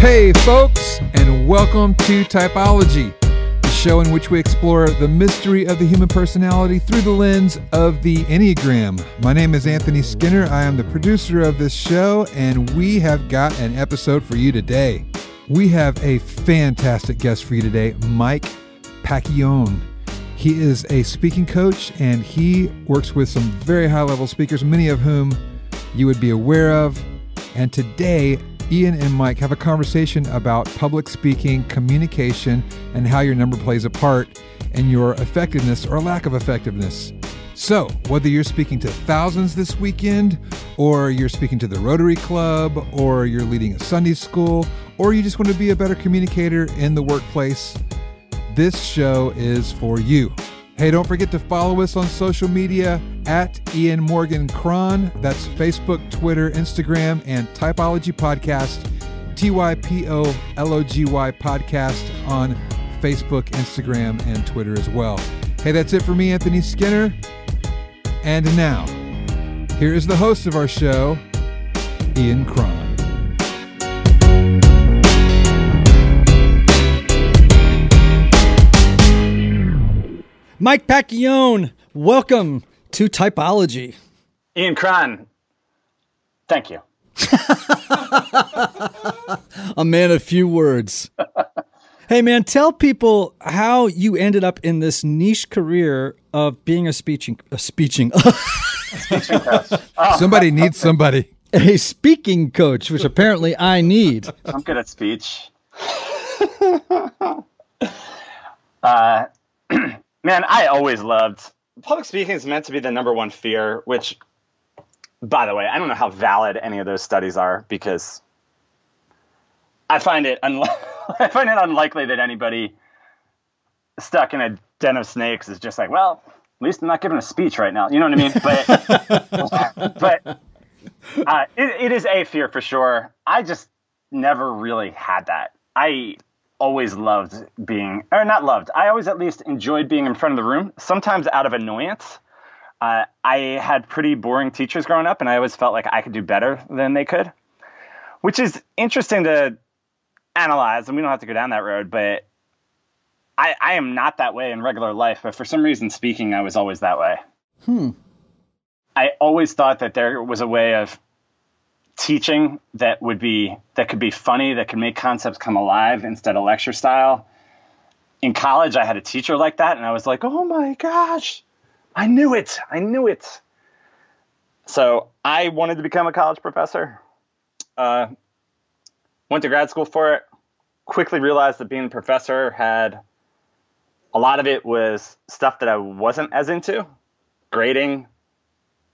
Hey, folks, and welcome to Typology, the show in which we explore the mystery of the human personality through the lens of the Enneagram. My name is Anthony Skinner. I am the producer of this show, and we have got an episode for you today. We have a fantastic guest for you today, Mike Pacchione. He is a speaking coach and he works with some very high level speakers, many of whom you would be aware of. And today, Ian and Mike have a conversation about public speaking, communication, and how your number plays a part in your effectiveness or lack of effectiveness. So, whether you're speaking to thousands this weekend, or you're speaking to the Rotary Club, or you're leading a Sunday school, or you just want to be a better communicator in the workplace, this show is for you. Hey, don't forget to follow us on social media at Ian Morgan Cron. That's Facebook, Twitter, Instagram, and Typology Podcast, T Y P O L O G Y Podcast on Facebook, Instagram, and Twitter as well. Hey, that's it for me, Anthony Skinner. And now, here is the host of our show, Ian Cron. Mike Pacchione, welcome to Typology. Ian Cron, thank you. A man of few words. hey, man, tell people how you ended up in this niche career of being a speeching, a speeching, Somebody needs somebody. a speaking coach, which apparently I need. I'm good at speech. uh, man, I always loved public speaking is meant to be the number one fear, which, by the way, I don't know how valid any of those studies are because I find it unli- I find it unlikely that anybody stuck in a den of snakes is just like, well, at least I'm not giving a speech right now. You know what I mean? But but uh, it, it is a fear for sure. I just never really had that. I always loved being, or not loved, I always at least enjoyed being in front of the room, sometimes out of annoyance. Uh, I had pretty boring teachers growing up, and I always felt like I could do better than they could, which is interesting to analyze, and we don't have to go down that road, but I, I am not that way in regular life, but for some reason, speaking, I was always that way. Hmm. I always thought that there was a way of teaching that would be that could be funny, that could make concepts come alive instead of lecture style. In college, I had a teacher like that, and I was like, "Oh my gosh, I knew it! I knew it!" So I wanted to become a college professor. Uh, went to grad school for it. Quickly realized that being a professor had a lot of it was stuff that I wasn't as into, grading,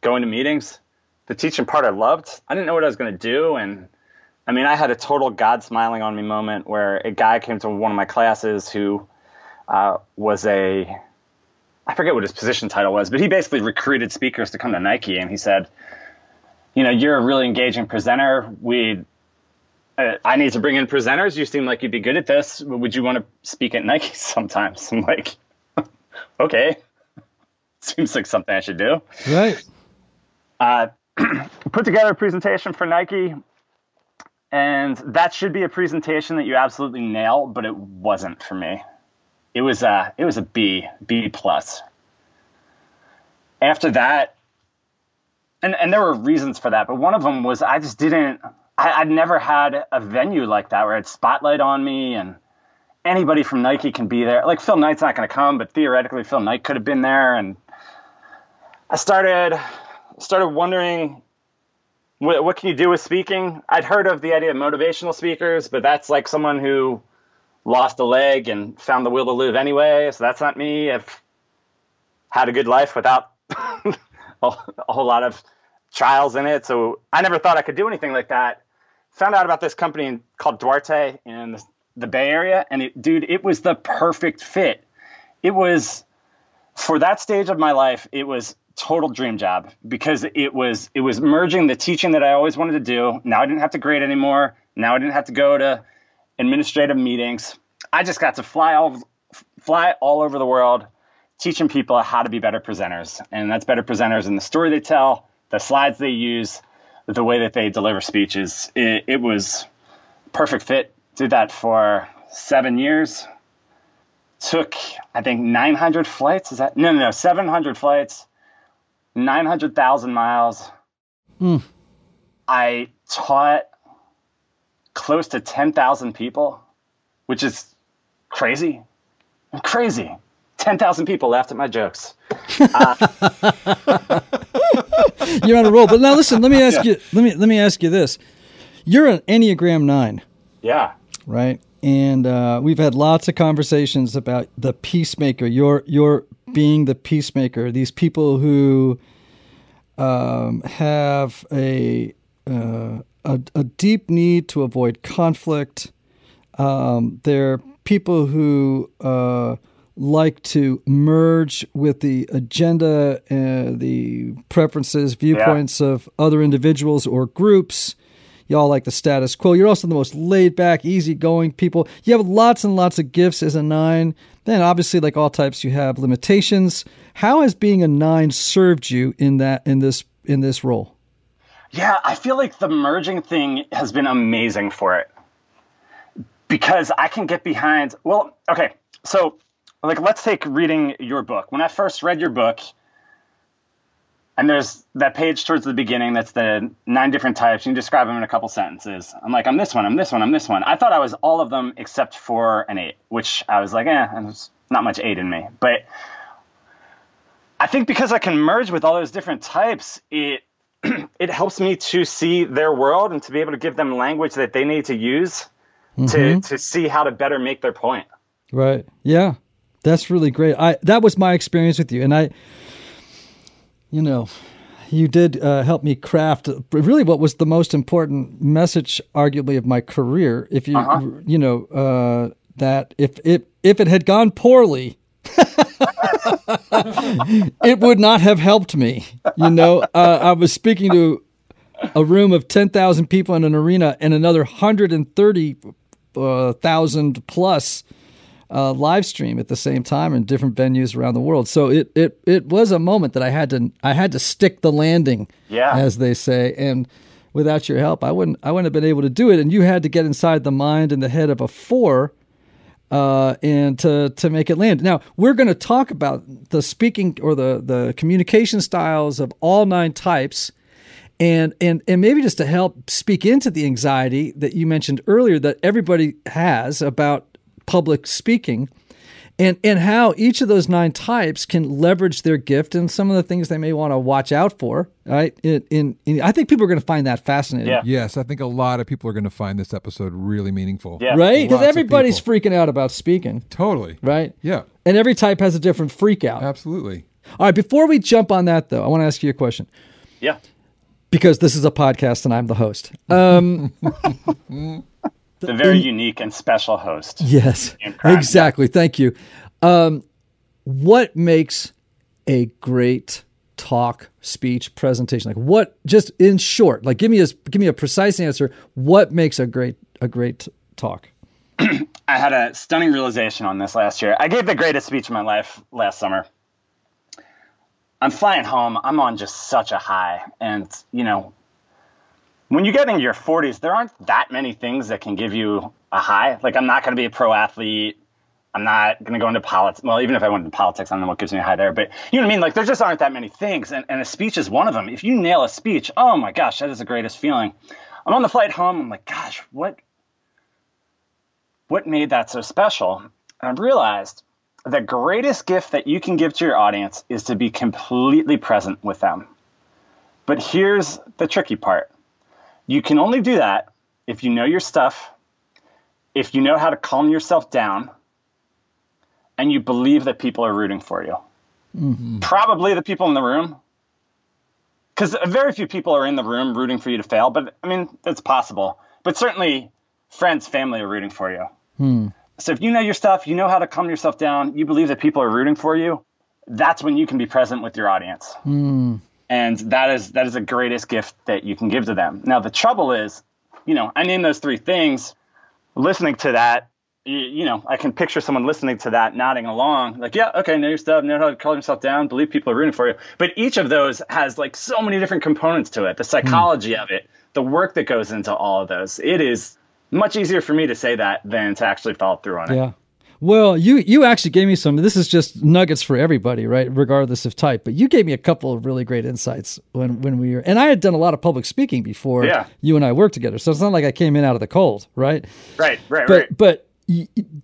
going to meetings the teaching part I loved. I didn't know what I was going to do. And I mean, I had a total God smiling on me moment where a guy came to one of my classes who uh, was a, I forget what his position title was, but he basically recruited speakers to come to Nike. And he said, you know, you're a really engaging presenter. We, uh, I need to bring in presenters. You seem like you'd be good at this. Would you want to speak at Nike sometimes? I'm like, okay, seems like something I should do. Right. Uh, put together a presentation for Nike, and that should be a presentation that you absolutely nail, but it wasn't for me. It was a it was a B B plus. After that, and and there were reasons for that, but one of them was I just didn't. I, I'd never had a venue like that where it's spotlight on me and anybody from Nike can be there. Like Phil Knight's not going to come, but theoretically Phil Knight could have been there. And I started started wondering what, what can you do with speaking. I'd heard of the idea of motivational speakers, but that's like someone who lost a leg and found the will to live anyway. So that's not me. I've had a good life without a, whole lot of trials in it. So I never thought I could do anything like that. Found out about this company called Duarte in the, the Bay Area, and it, dude, it was the perfect fit. It was for that stage of my life. It was total dream job because it was it was merging the teaching that I always wanted to do. Now I didn't have to grade anymore. Now I didn't have to go to administrative meetings. I just got to fly all fly all over the world teaching people how to be better presenters. And that's better presenters in the story they tell, the slides they use, the way that they deliver speeches. It, it was perfect fit. Did that for seven years. Took, I think, 900 flights. Is that? No, no, no, 700 flights, 900,000 miles. Hmm. I taught close to 10,000 people, which is crazy. Crazy. 10,000 people laughed at my jokes. Uh, You're on a roll. But now listen, let me ask you let me let me ask you this. You're an Enneagram 9, yeah. right? And uh, we've had lots of conversations about the peacemaker. You're you're being the peacemaker. These people who um, have a, uh, a a deep need to avoid conflict. Um, they're people who uh, like to merge with the agenda, uh, the preferences, viewpoints of other individuals or groups. Y'all like the status quo. You're also the most laid back, easygoing people. You have lots and lots of gifts as a nine. Then, obviously, like all types, you have limitations. How has being a nine served you in that in this in this role? Yeah, I feel like the merging thing has been amazing for it because I can get behind. Well, okay, so like let's take reading your book. When I first read your book, and there's that page towards the beginning that's the nine different types. You can describe them in a couple sentences. I'm like, I'm this one, I'm this one, I'm this one. I thought I was all of them except for an eight, which I was like, eh, there's not much eight in me. But I think because I can merge with all those different types, it it helps me to see their world and to be able to give them language that they need to use to to see how to better make their point. Right. Yeah. That's really great. I that was my experience with you, and I, you know, you did uh, help me craft really what was the most important message, arguably, of my career. If you, Uh-huh. you know, uh, that if if if it had gone poorly. it would not have helped me. You know, uh, I was speaking to a room of 10,000 people in an arena and another 130,000 uh, plus uh, live stream at the same time in different venues around the world. So it, it it was a moment that I had to I had to stick the landing, Yeah. as they say. And without your help, I wouldn't I wouldn't have been able to do it. And you had to get inside the mind and the head of a four, uh, and to to make it land. Now we're going to talk about the speaking or the the communication styles of all nine types and and and maybe just to help speak into the anxiety that you mentioned earlier that everybody has about public speaking and and how each of those nine types can leverage their gift and some of the things they may want to watch out for right in, in, in i think people are going to find that fascinating Yeah. Yes, I think a lot of people are going to find this episode really meaningful. Yeah. right because everybody's freaking out about speaking Totally. right Yeah, and every type has a different freak out absolutely. all right before we jump on that though i want to ask you a question Yeah. because this is a podcast and i'm the host um The very unique and special host. Yes, exactly. Thank you. Um, what makes a great talk, speech, presentation? Like what? Just in short, like give me a give me a precise answer. What makes a great a great talk? I had a stunning realization on this last year. I gave the greatest speech of my life last summer. I'm flying home. I'm on just such a high. And, you know, when you get into your 40s, there aren't that many things that can give you a high. Like, I'm not going to be a pro athlete. I'm not going to go into politics. Well, even if I went into politics, I don't know what gives me a high there. But you know what I mean? Like, there just aren't that many things. And, and a speech is one of them. If you nail a speech, oh my gosh, that is the greatest feeling. I'm on the flight home. I'm like, gosh, what what made that so special? And I realized the greatest gift that you can give to your audience is to be completely present with them. But here's the tricky part you can only do that if you know your stuff, if you know how to calm yourself down, and you believe that people are rooting for you. Probably the people in the room, because very few people are in the room rooting for you to fail. But I mean, it's possible. But certainly, friends, family are rooting for you. Hmm. So if you know your stuff, you know how to calm yourself down, you believe that people are rooting for you, that's when you can be present with your audience. Hmm. And that is that is the greatest gift that you can give to them. Now the trouble is, you know, I name those three things. Listening to that, you, you know, I can picture someone listening to that, nodding along, like, yeah, okay, know your stuff, know how to calm yourself down, believe people are rooting for you. But each of those has like so many different components to it. The psychology of it, the work that goes into all of those. It is much easier for me to say that than to actually follow through on it. Yeah. Well, you you actually gave me some. This is just nuggets for everybody, right? Regardless of type. But you gave me a couple of really great insights when when we were. And I had done a lot of public speaking before Yeah. you and I worked together, so it's not like I came in out of the cold, right? Right, right, But right. but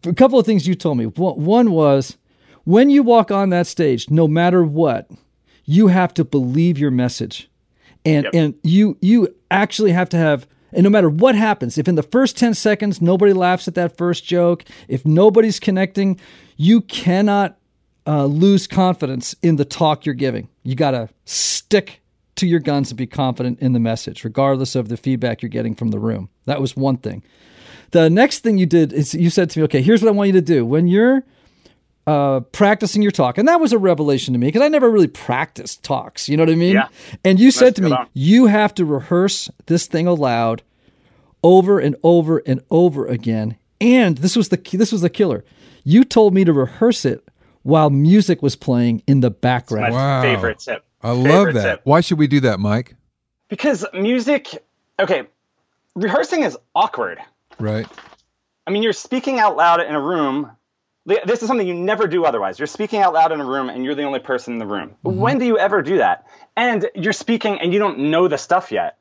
a couple of things you told me. One one was when you walk on that stage, no matter what, you have to believe your message, and Yep. and you you actually have to have. And no matter what happens, if in the first 10 seconds nobody laughs at that first joke, if nobody's connecting, you cannot uh, lose confidence in the talk you're giving. You got to stick to your guns and be confident in the message, regardless of the feedback you're getting from the room. That was one thing. The next thing you did is you said to me, okay, here's what I want you to do. When you're uh, practicing your talk, and that was a revelation to me because I never really practiced talks. You know what I mean? Yeah. And you said to me, on. you have to rehearse this thing aloud over and over and over again. And this was the this was the killer. You told me to rehearse it while music was playing in the My background. Wow. favorite tip. I love that. tip. Why should we do that, Mike? Because music, okay, rehearsing is awkward. Right. I mean, you're speaking out loud in a room. This is something you never do otherwise. You're speaking out loud in a room and you're the only person in the room. When do you ever do that? And you're speaking and you don't know the stuff yet.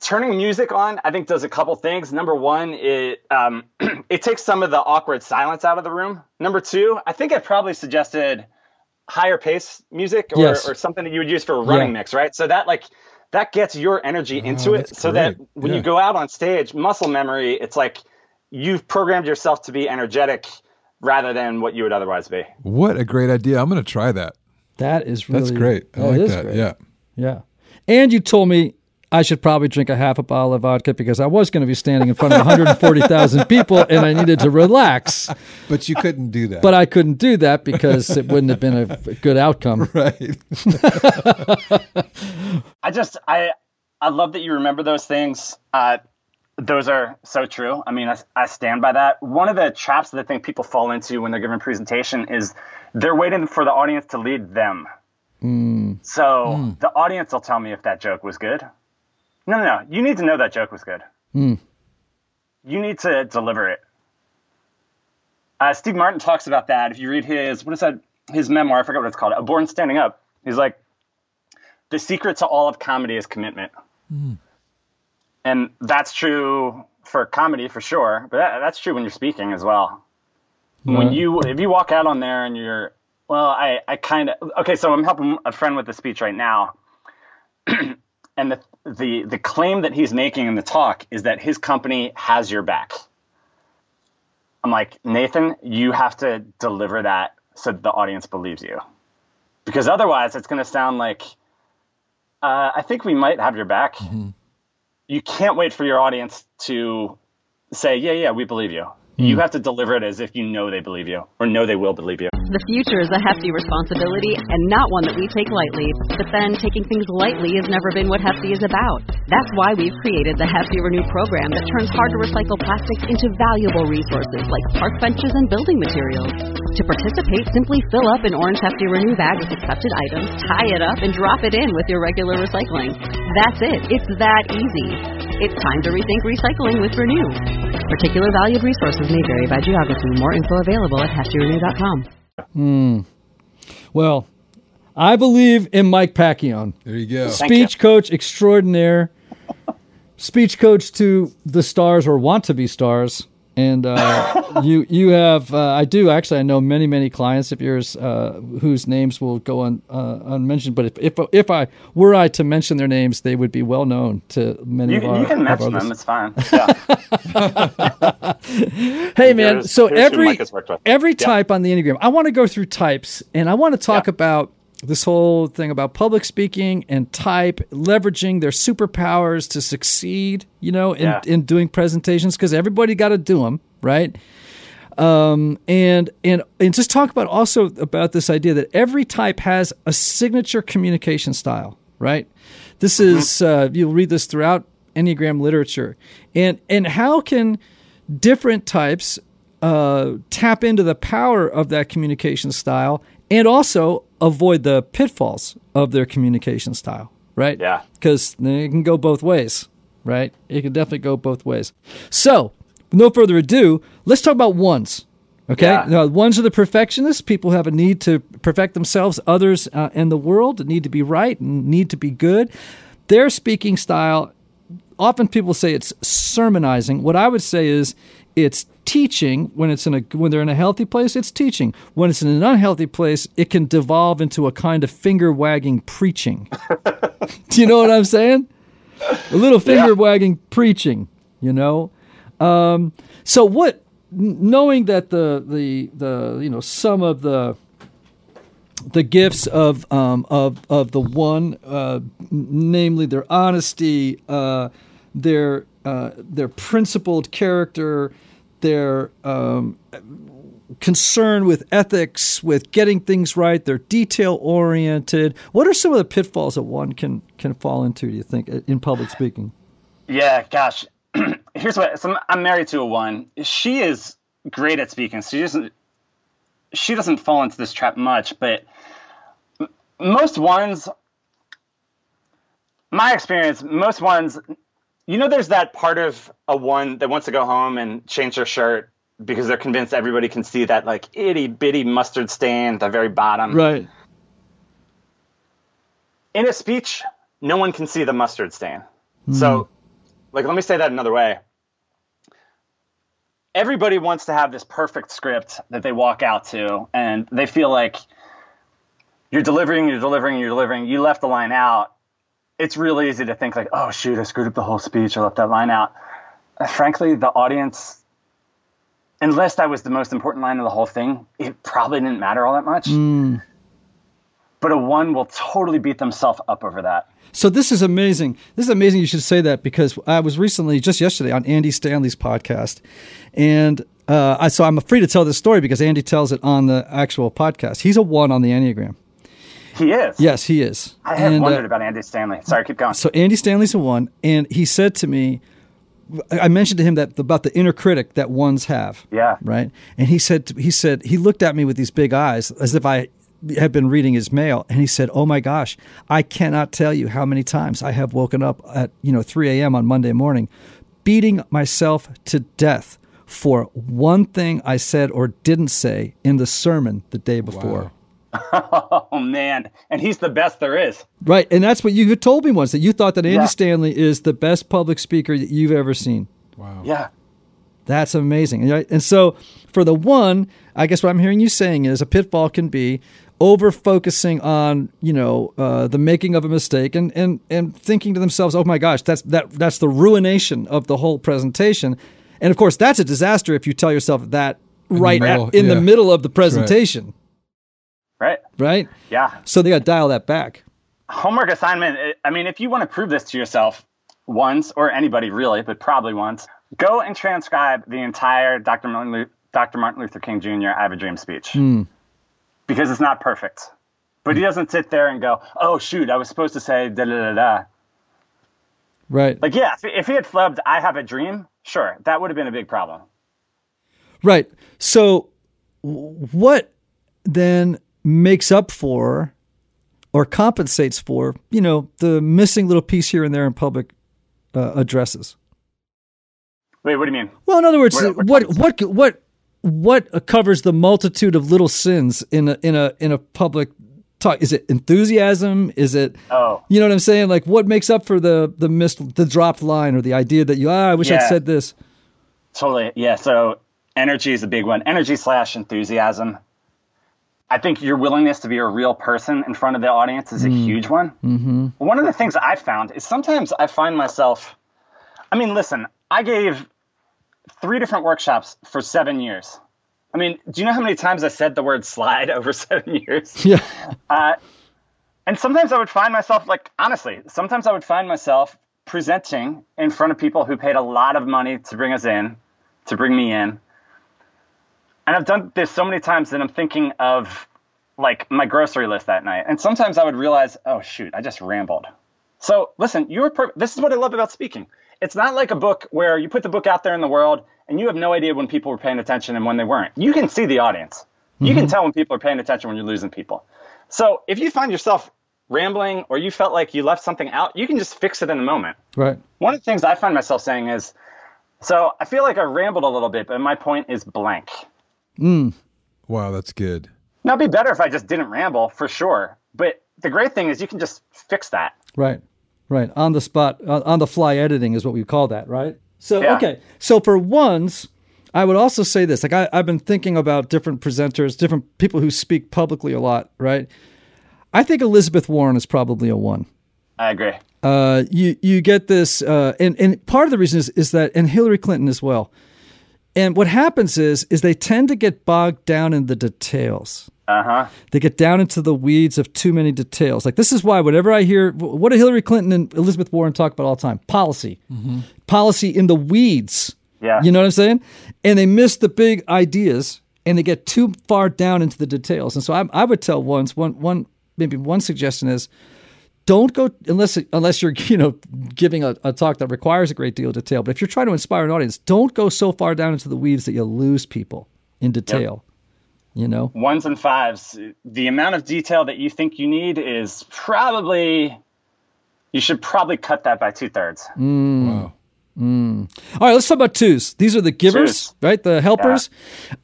Turning music on, I think, does a couple things. Number one, it um, it takes some of the awkward silence out of the room. Number two, I think it probably suggested higher pace music or, Yes. or something that you would use for a running Yeah. mix, right? So that like that gets your energy into it, so that when Yeah. you go out on stage, muscle memory, it's like you've programmed yourself to be energetic rather than what you would otherwise be. What a great idea. I'm going to try that. That is really That's great. I that like is that. great. Yeah. Yeah. And you told me I should probably drink a half a bottle of vodka because I was going to be standing in front of 140,000 people and I needed to relax. But you couldn't do that. But I couldn't do that because it wouldn't have been a good outcome. right. I just I I love that you remember those things. Uh, those are so true. I mean, I, I stand by that. One of the traps that I think people fall into when they're giving a presentation is they're waiting for the audience to lead them. Hmm. So hmm. the audience will tell me if that joke was good. No, no, no. You need to know that joke was good. Hmm. You need to deliver it. Uh, Steve Martin talks about that. If you read his, what is that? His memoir, I forget what it's called. A Born Standing Up. He's like, the secret to all of comedy is commitment. And that's true for comedy for sure, but that, that's true when you're speaking as well. When you, if you walk out on there and you're, well, I, I kind of, okay, so I'm helping a friend with the speech right now. and the, the, the claim that he's making in the talk is that his company has your back. I'm like, Nathan, you have to deliver that so that the audience believes you. Because otherwise, it's going to sound like, uh, I think we might have your back. You can't wait for your audience to say, yeah, yeah, we believe you. You hmm. have to deliver it as if you know they believe you or know they will believe you. The future is a hefty responsibility and not one that we take lightly. But then, taking things lightly has never been what Hefty is about. That's why we've created the Hefty Renew program that turns hard to recycle plastics into valuable resources like park benches and building materials. To participate, simply fill up an orange Hefty Renew bag with accepted items, tie it up, and drop it in with your regular recycling. That's it. It's that easy. It's time to rethink recycling with Renew. Particular valued resources may vary by geography. More info available at heftyrenew.com. Oh hmm. Well, I believe in Mike Pacchione. There you go. Thank speech coach extraordinaire, speech coach to the stars or want to be stars. And uh, you you have uh, I do actually I know many many clients of yours uh, whose names will go un, uh, unmentioned. But if, if if I were I to mention their names, they would be well known to many You, of our. you can mention them, it's fine. Yeah. Hey man, Here's- so here's every Mike has worked with. every Yeah. type on the enneagram, I want to go through types, and I want to talk Yeah. about this whole thing about public speaking and type leveraging their superpowers to succeed you know in, Yeah. in doing presentations because everybody got to do them right? Um, and and and just talk about also about this idea that every type has a signature communication style right? This is uh, you'll read this throughout enneagram literature. And and how can different types uh, tap into the power of that communication style and also avoid the pitfalls of their communication style, right? Yeah. Because it can go both ways, right? It can definitely go both ways. So, no further ado, let's talk about ones. Okay, Yeah. now ones are the perfectionists. People have a need to perfect themselves. Others uh, in the world need to be right and need to be good. Their speaking style often people say it's sermonizing. What I would say is it's teaching when it's in a when they're in a healthy place. It's teaching when it's in an unhealthy place. It can devolve into a kind of finger wagging preaching. Do you know what I'm saying? A little finger wagging preaching. You know. Um, so what? Knowing that the the the you know some of the the gifts of um, of of the one, uh, namely their honesty, uh, their uh, their principled character, their um, concern with ethics, with getting things right. They're detail oriented. What are some of the pitfalls that one can can fall into? Do you think in public speaking? Yeah, gosh. Here's what so I'm married to a one. She is great at speaking. She doesn't she doesn't fall into this trap much, but most ones my experience, most ones you know there's that part of a one that wants to go home and change their shirt because they're convinced everybody can see that like itty bitty mustard stain at the very bottom. Right. in a speech, no one can see the mustard stain. Hmm. So, like, let me say that another way. Everybody wants to have this perfect script that they walk out to, and they feel like you're delivering, you're delivering, you're delivering. You left the line out. It's really easy to think like, oh shoot, I screwed up the whole speech. I left that line out. Uh, frankly, the audience, unless that was the most important line of the whole thing, it probably didn't matter all that much. But a one will totally beat themselves up over that. So this is amazing. This is amazing. You should say that because I was recently, just yesterday, on Andy Stanley's podcast, and uh, I so I'm afraid to tell this story because Andy tells it on the actual podcast. He's a one on the Enneagram. He is. Yes, he is. I have And, uh, wondered about Andy Stanley. Sorry, keep going. so Andy Stanley's a one, and he said to me, I mentioned to him that about the inner critic that ones have. Yeah. Right. And he said, he said, he looked at me with these big eyes as if I had been reading his mail, and he said, "Oh my gosh, I cannot tell you how many times I have woken up at you know 3 a.m. on Monday morning, beating myself to death for one thing I said or didn't say in the sermon the day before." Wow. oh man, and he's the best there is. Right, and that's what you told me once that you thought that Andy Yeah. Stanley is the best public speaker that you've ever seen. Wow. Yeah. That's amazing. And so for the one, I guess what I'm hearing you saying is a pitfall can be over focusing on, you know, uh, the making of a mistake and, and, and thinking to themselves, oh my gosh, that's, that, that's the ruination of the whole presentation. And of course, that's a disaster if you tell yourself that right middle, at, in the middle of the presentation, Right. Right? Right. Yeah. So they got to dial that back. Homework assignment. eh, I mean, if you want to prove this to yourself once, or anybody really, but probably once, go and transcribe the entire Dr. Martin, Lu- Dr. Martin Luther King Jr. I Have a Dream speech. Because it's not perfect. But he doesn't sit there and go, oh, shoot, I was supposed to say da da da da. Right. Like, yeah, if he had flubbed I Have a Dream, sure, that would have been a big problem. Right. So, what then makes up for or compensates for, you know, the missing little piece here and there in public uh, addresses? Wait, what do you mean? Well, in other words, What- what what what what what covers the multitude of little sins in a in a in a public talk? Is it enthusiasm? Is it Oh. you know what I'm saying? Like what makes up for the the missed the dropped line or the idea that you ah I wish I'd said this. Totally. Yeah. So energy is a big one. Energy slash enthusiasm. I think your willingness to be a real person in front of the audience is a huge one. Mm-hmm. One of the things I found is sometimes I find myself, I mean, listen, I gave three different workshops for seven years. I mean, do you know how many times I said the word slide over seven years? Yeah. Uh, and sometimes I would find myself like honestly, sometimes I would find myself presenting in front of people who paid a lot of money to bring us in, to bring me in. And I've done this so many times that I'm thinking of like my grocery list that night. And sometimes I would realize, oh shoot, I just rambled. So listen, you're per- this is what I love about speaking. It's not like a book where you put the book out there in the world and you have no idea when people were paying attention and when they weren't. You can see the audience. You can mm-hmm. tell when people are paying attention when you're losing people. So if you find yourself rambling or you felt like you left something out, you can just fix it in a moment. Right. One of the things I find myself saying is, so I feel like I rambled a little bit, but my point is blank. Wow, that's good. Now, it'd be better if I just didn't ramble for sure. But the great thing is you can just fix that. Right. Right. On the spot, on on the fly editing is what we call that, right? So, Yeah. okay. So, for ones, I would also say this like, I, I've been thinking about different presenters, different people who speak publicly a lot, right? I think Elizabeth Warren is probably a one. I agree. Uh, you you get this, uh, and and part of the reason is is that, and Hillary Clinton as well. And what happens is is they tend to get bogged down in the details. Uh huh. They get down into the weeds of too many details. Like this is why whenever I hear what do Hillary Clinton and Elizabeth Warren talk about all the time? Policy, policy in the weeds. Yeah. you know what I'm saying? And they miss the big ideas, and they get too far down into the details. And so I, I would tell once one one maybe one suggestion is don't go unless unless you're you know giving a, a talk that requires a great deal of detail. But if you're trying to inspire an audience, don't go so far down into the weeds that you lose people in detail. You know. Ones and fives. The amount of detail that you think you need is probably, you should probably cut that by two thirds. Wow. All right, let's talk about twos. These are the givers, Twos. right? The helpers.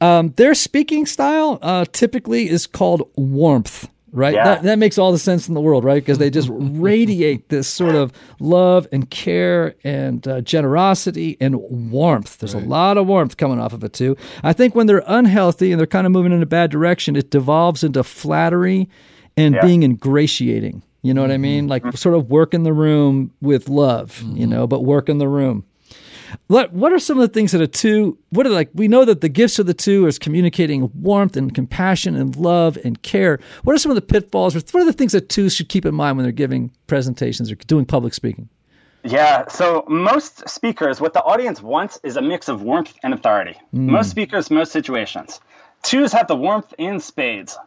Um, their speaking style uh, typically is called warmth, right? Yeah. That, that makes all the sense in the world, right? Because they just radiate this sort of love and care and uh, generosity and warmth. There's a lot of warmth coming off of it, too. I think when they're unhealthy and they're kind of moving in a bad direction, it devolves into flattery and Yeah. being ingratiating. You know what I mm-hmm. mean? Like mm-hmm. sort of work in the room with love, you mm-hmm. know, but work in the room. What what are some of the things that a two? What are like? We know that the gifts of the two is communicating warmth and compassion and love and care. What are some of the pitfalls? Or what are the things that twos should keep in mind when they're giving presentations or doing public speaking? Yeah. So most speakers, what the audience wants is a mix of warmth and authority. Hmm. Most speakers, most situations. Twos have the warmth in spades,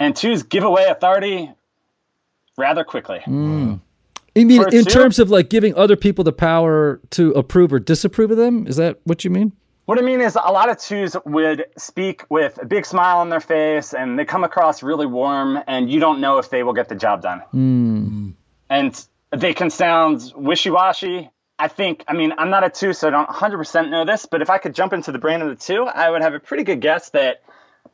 and twos give away authority rather quickly. Hmm. You mean in terms of like giving other people the power to approve or disapprove of them? Is that what you mean? What I mean is, a lot of twos would speak with a big smile on their face, and they come across really warm, and you don't know if they will get the job done. Hmm. And they can sound wishy-washy. I think. I mean, I'm not a two, so I don't 100% know this. But if I could jump into the brain of the two, I would have a pretty good guess that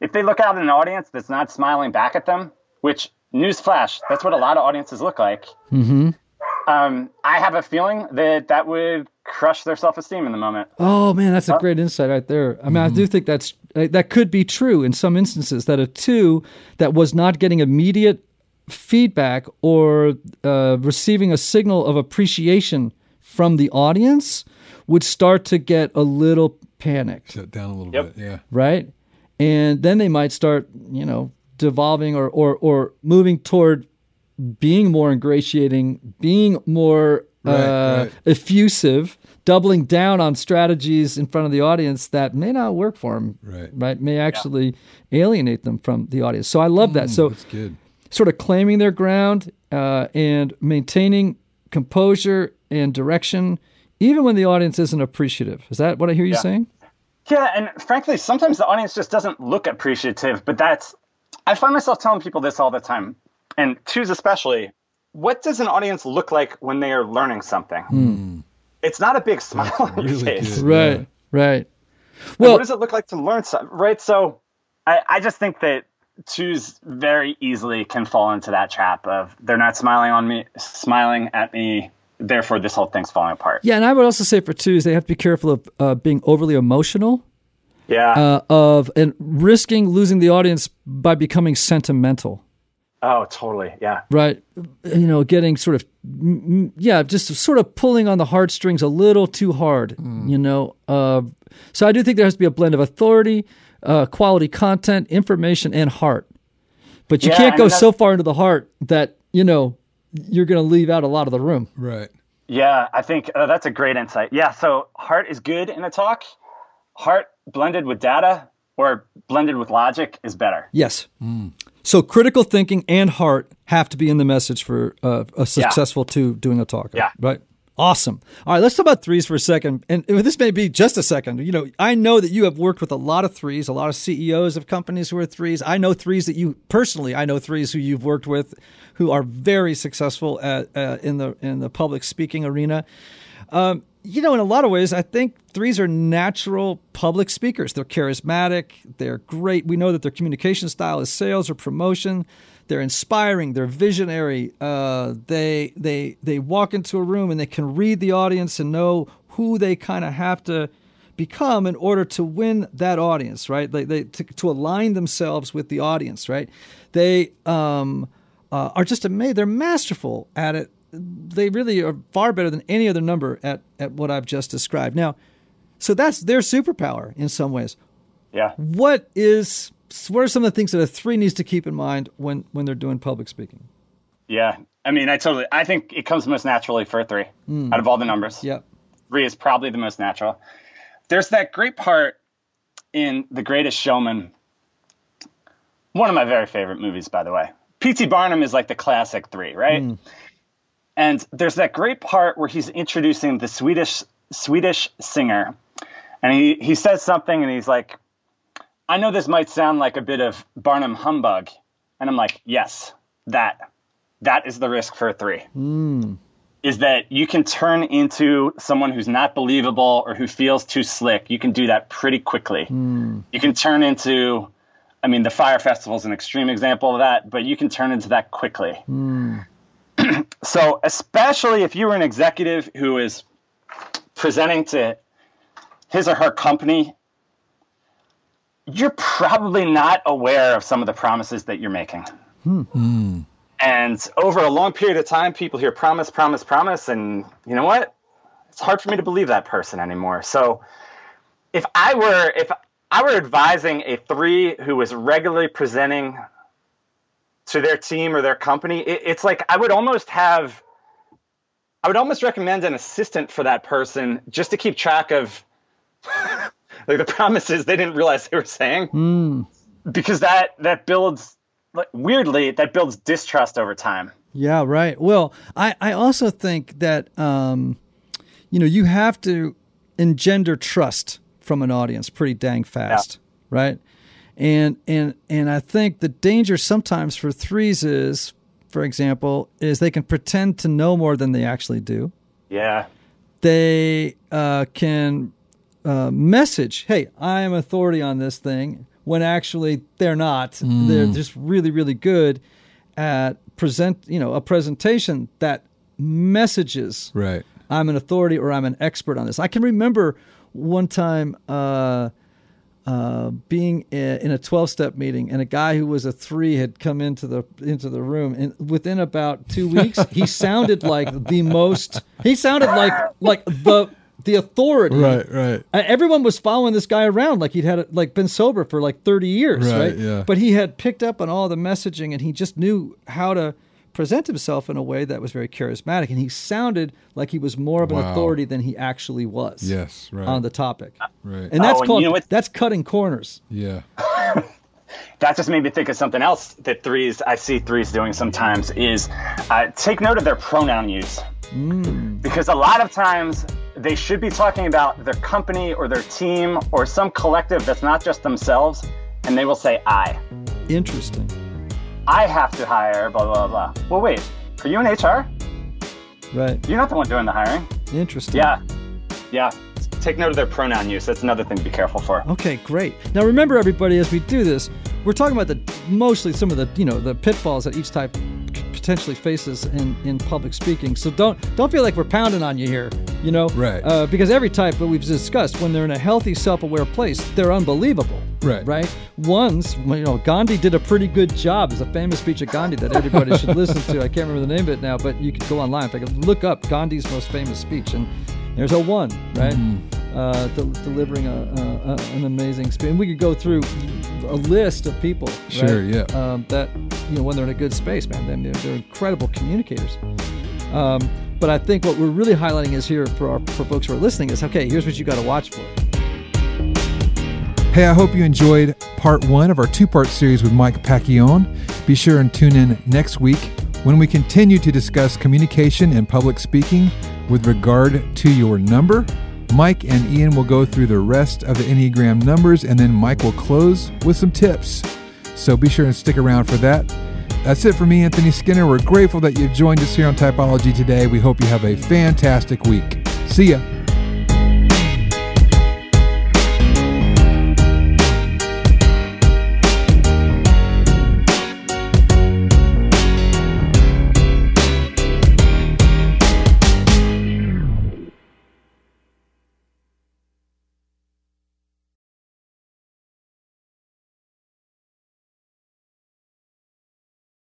if they look out in an audience that's not smiling back at them, which newsflash, that's what a lot of audiences look like. Mm-hmm. Um, I have a feeling that that would crush their self-esteem in the moment. Oh man, that's a great insight right there. I mean, I do think that's uh, that could be true in some instances that a two that was not getting immediate feedback or uh, receiving a signal of appreciation from the audience would start to get a little panicked, Shut down a little Yep. bit. Yeah. right? And then they might start, you know, devolving or or or moving toward being more ingratiating, being more Right, uh, right. effusive, doubling down on strategies in front of the audience that may not work for them, Right. Right? May actually alienate them from the audience. So I love that. So That's good. sort of claiming their ground uh, and maintaining composure and direction, even when the audience isn't appreciative. Is that what I hear you saying? Yeah, and frankly, sometimes the audience just doesn't look appreciative, but that's I find myself telling people this all the time, and twos especially. What does an audience look like when they are learning something? It's not a big smile on your really face. good. Right. Right. And Well, what does it look like to learn something? Right. So I, I just think that twos very easily can fall into that trap of they're not smiling on me, smiling at me. Therefore, this whole thing's falling apart. Yeah, and I would also say for twos, they have to be careful of uh, being overly emotional, Yeah. uh, of and risking losing the audience by becoming sentimental. Oh, totally. Yeah. Right, you know, getting sort of, mm, mm, yeah, just sort of pulling on the heartstrings a little too hard. You know, uh, so I do think there has to be a blend of authority, uh, quality content, information, and heart. but you Yeah, can't I go mean, so far into the heart that, you know, you're going to leave out a lot of the room. Right. Yeah, I think uh, that's a great insight. Yeah, so heart is good in a talk. Heart blended with data or blended with logic is better. Yes. So critical thinking and heart have to be in the message for uh, a successful two doing a talk. Yeah. Right. Awesome. All right, let's talk about threes for a second. And this may be just a second. You know, I know that you have worked with a lot of threes, a lot of CEOs of companies who are threes. I know threes that you personally, I know threes who you've worked with who are very successful at, uh, in the in the public speaking arena. Um, you know, in a lot of ways, I think threes are natural public speakers. They're charismatic. They're great. We know that their communication style is sales or promotion. They're inspiring. They're visionary. Uh, they they they walk into a room and they can read the audience and know who they kind of have to become in order to win that audience. Right? They, they to, to align themselves with the audience. Right? They um, uh, are just amazing. They're masterful at it they really are far better than any other number at, at what I've just described. Now, so that's their superpower in some ways. Yeah. What is what are some of the things that a three needs to keep in mind when when they're doing public speaking? Yeah. I mean, I totally, I think it comes most naturally for a three hmm. out of all the numbers. Yep. Three is probably the most natural. There's that great part in The Greatest Showman. One of my very favorite movies, by the way. P.T. Barnum is like the classic three, right? Hmm. And there's that great part where he's introducing the Swedish Swedish singer, and he he says something, and he's like, "I know this might sound like a bit of Barnum humbug," and I'm like, "Yes, that that is the risk for a three. Hmm. Is that you can turn into someone who's not believable or who feels too slick. You can do that pretty quickly. Hmm. You can turn into, I mean, the Fire Festival is an extreme example of that, but you can turn into that quickly. Hmm. so, especially if you were an executive who is presenting to his or her company, you're probably not aware of some of the promises that you're making. Hmm. Hmm. And over a long period of time, people hear promise, promise, promise, and you know what? It's hard for me to believe that person anymore. So, if I were if I were advising a three who was regularly presenting to their team or their company, it, it's like I would almost have, I would almost recommend an assistant for that person just to keep track of like the promises they didn't realize they were saying, because that that builds like weirdly that builds distrust over time. Yeah, right. Well, I, I also think that um, you know you have to engender trust from an audience pretty dang fast, right? And and and I think the danger sometimes for threes is, for example, is they can pretend to know more than they actually do. Yeah, They uh, can uh, message, "Hey, I am authority on this thing," when actually they're not. They're just really, really good at present, you know, a presentation that messages Right. I'm an authority or I'm an expert on this. I can remember one time uh, uh, being in a 12 step meeting and a guy who was a three had come into the into the room and within about two weeks he sounded like the most he sounded like like the the authority Right. Right. uh, everyone was following this guy around like he'd had like been sober for like 30 years Right, right, yeah. but he had picked up on all the messaging and he just knew how to present himself in a way that was very charismatic and he sounded like he was more of an Wow. authority than he actually was Yes. Right. on the topic right. and that's Oh, and called you know that's cutting corners yeah. that just made me think of something else that threes I see threes doing sometimes is uh, take note of their pronoun use. Because a lot of times they should be talking about their company or their team or some collective that's not just themselves, and they will say I. interesting I have to hire, blah, blah, blah. Well, wait, are you in HR? right You're not the one doing the hiring. interesting Yeah. Yeah. Take note of their pronoun use. That's another thing to be careful for. Okay, great. Now remember, everybody, as we do this, we're talking about the mostly some of the you know the pitfalls that each type potentially faces in, in public speaking. So don't don't feel like we're pounding on you here, you know, Right. Uh, because every type that we've discussed, when they're in a healthy, self-aware place, they're unbelievable. Right. Right. Once, you know, Gandhi did a pretty good job. There's a famous speech of Gandhi that everybody should listen to. I can't remember the name of it now, but you could go online. In fact, look up Gandhi's most famous speech, and there's a one, right? Uh, de- delivering a, a, a, an amazing experience. We could go through a list of people, Sure, right? yeah. Um, that you know when they're in a good space, man, then they're, they're incredible communicators. Um, but I think what we're really highlighting is here for our for folks who are listening is okay. Here's what you got to watch for. Hey, I hope you enjoyed part one of our two part series with Mike Pacchione. Be sure and tune in next week when we continue to discuss communication and public speaking with regard to your number. Mike and Ian will go through the rest of the Enneagram numbers, and then Mike will close with some tips. So be sure and stick around for that. That's it for me, Anthony Skinner. We're grateful that you've joined us here on Typology today. We hope you have a fantastic week. See ya.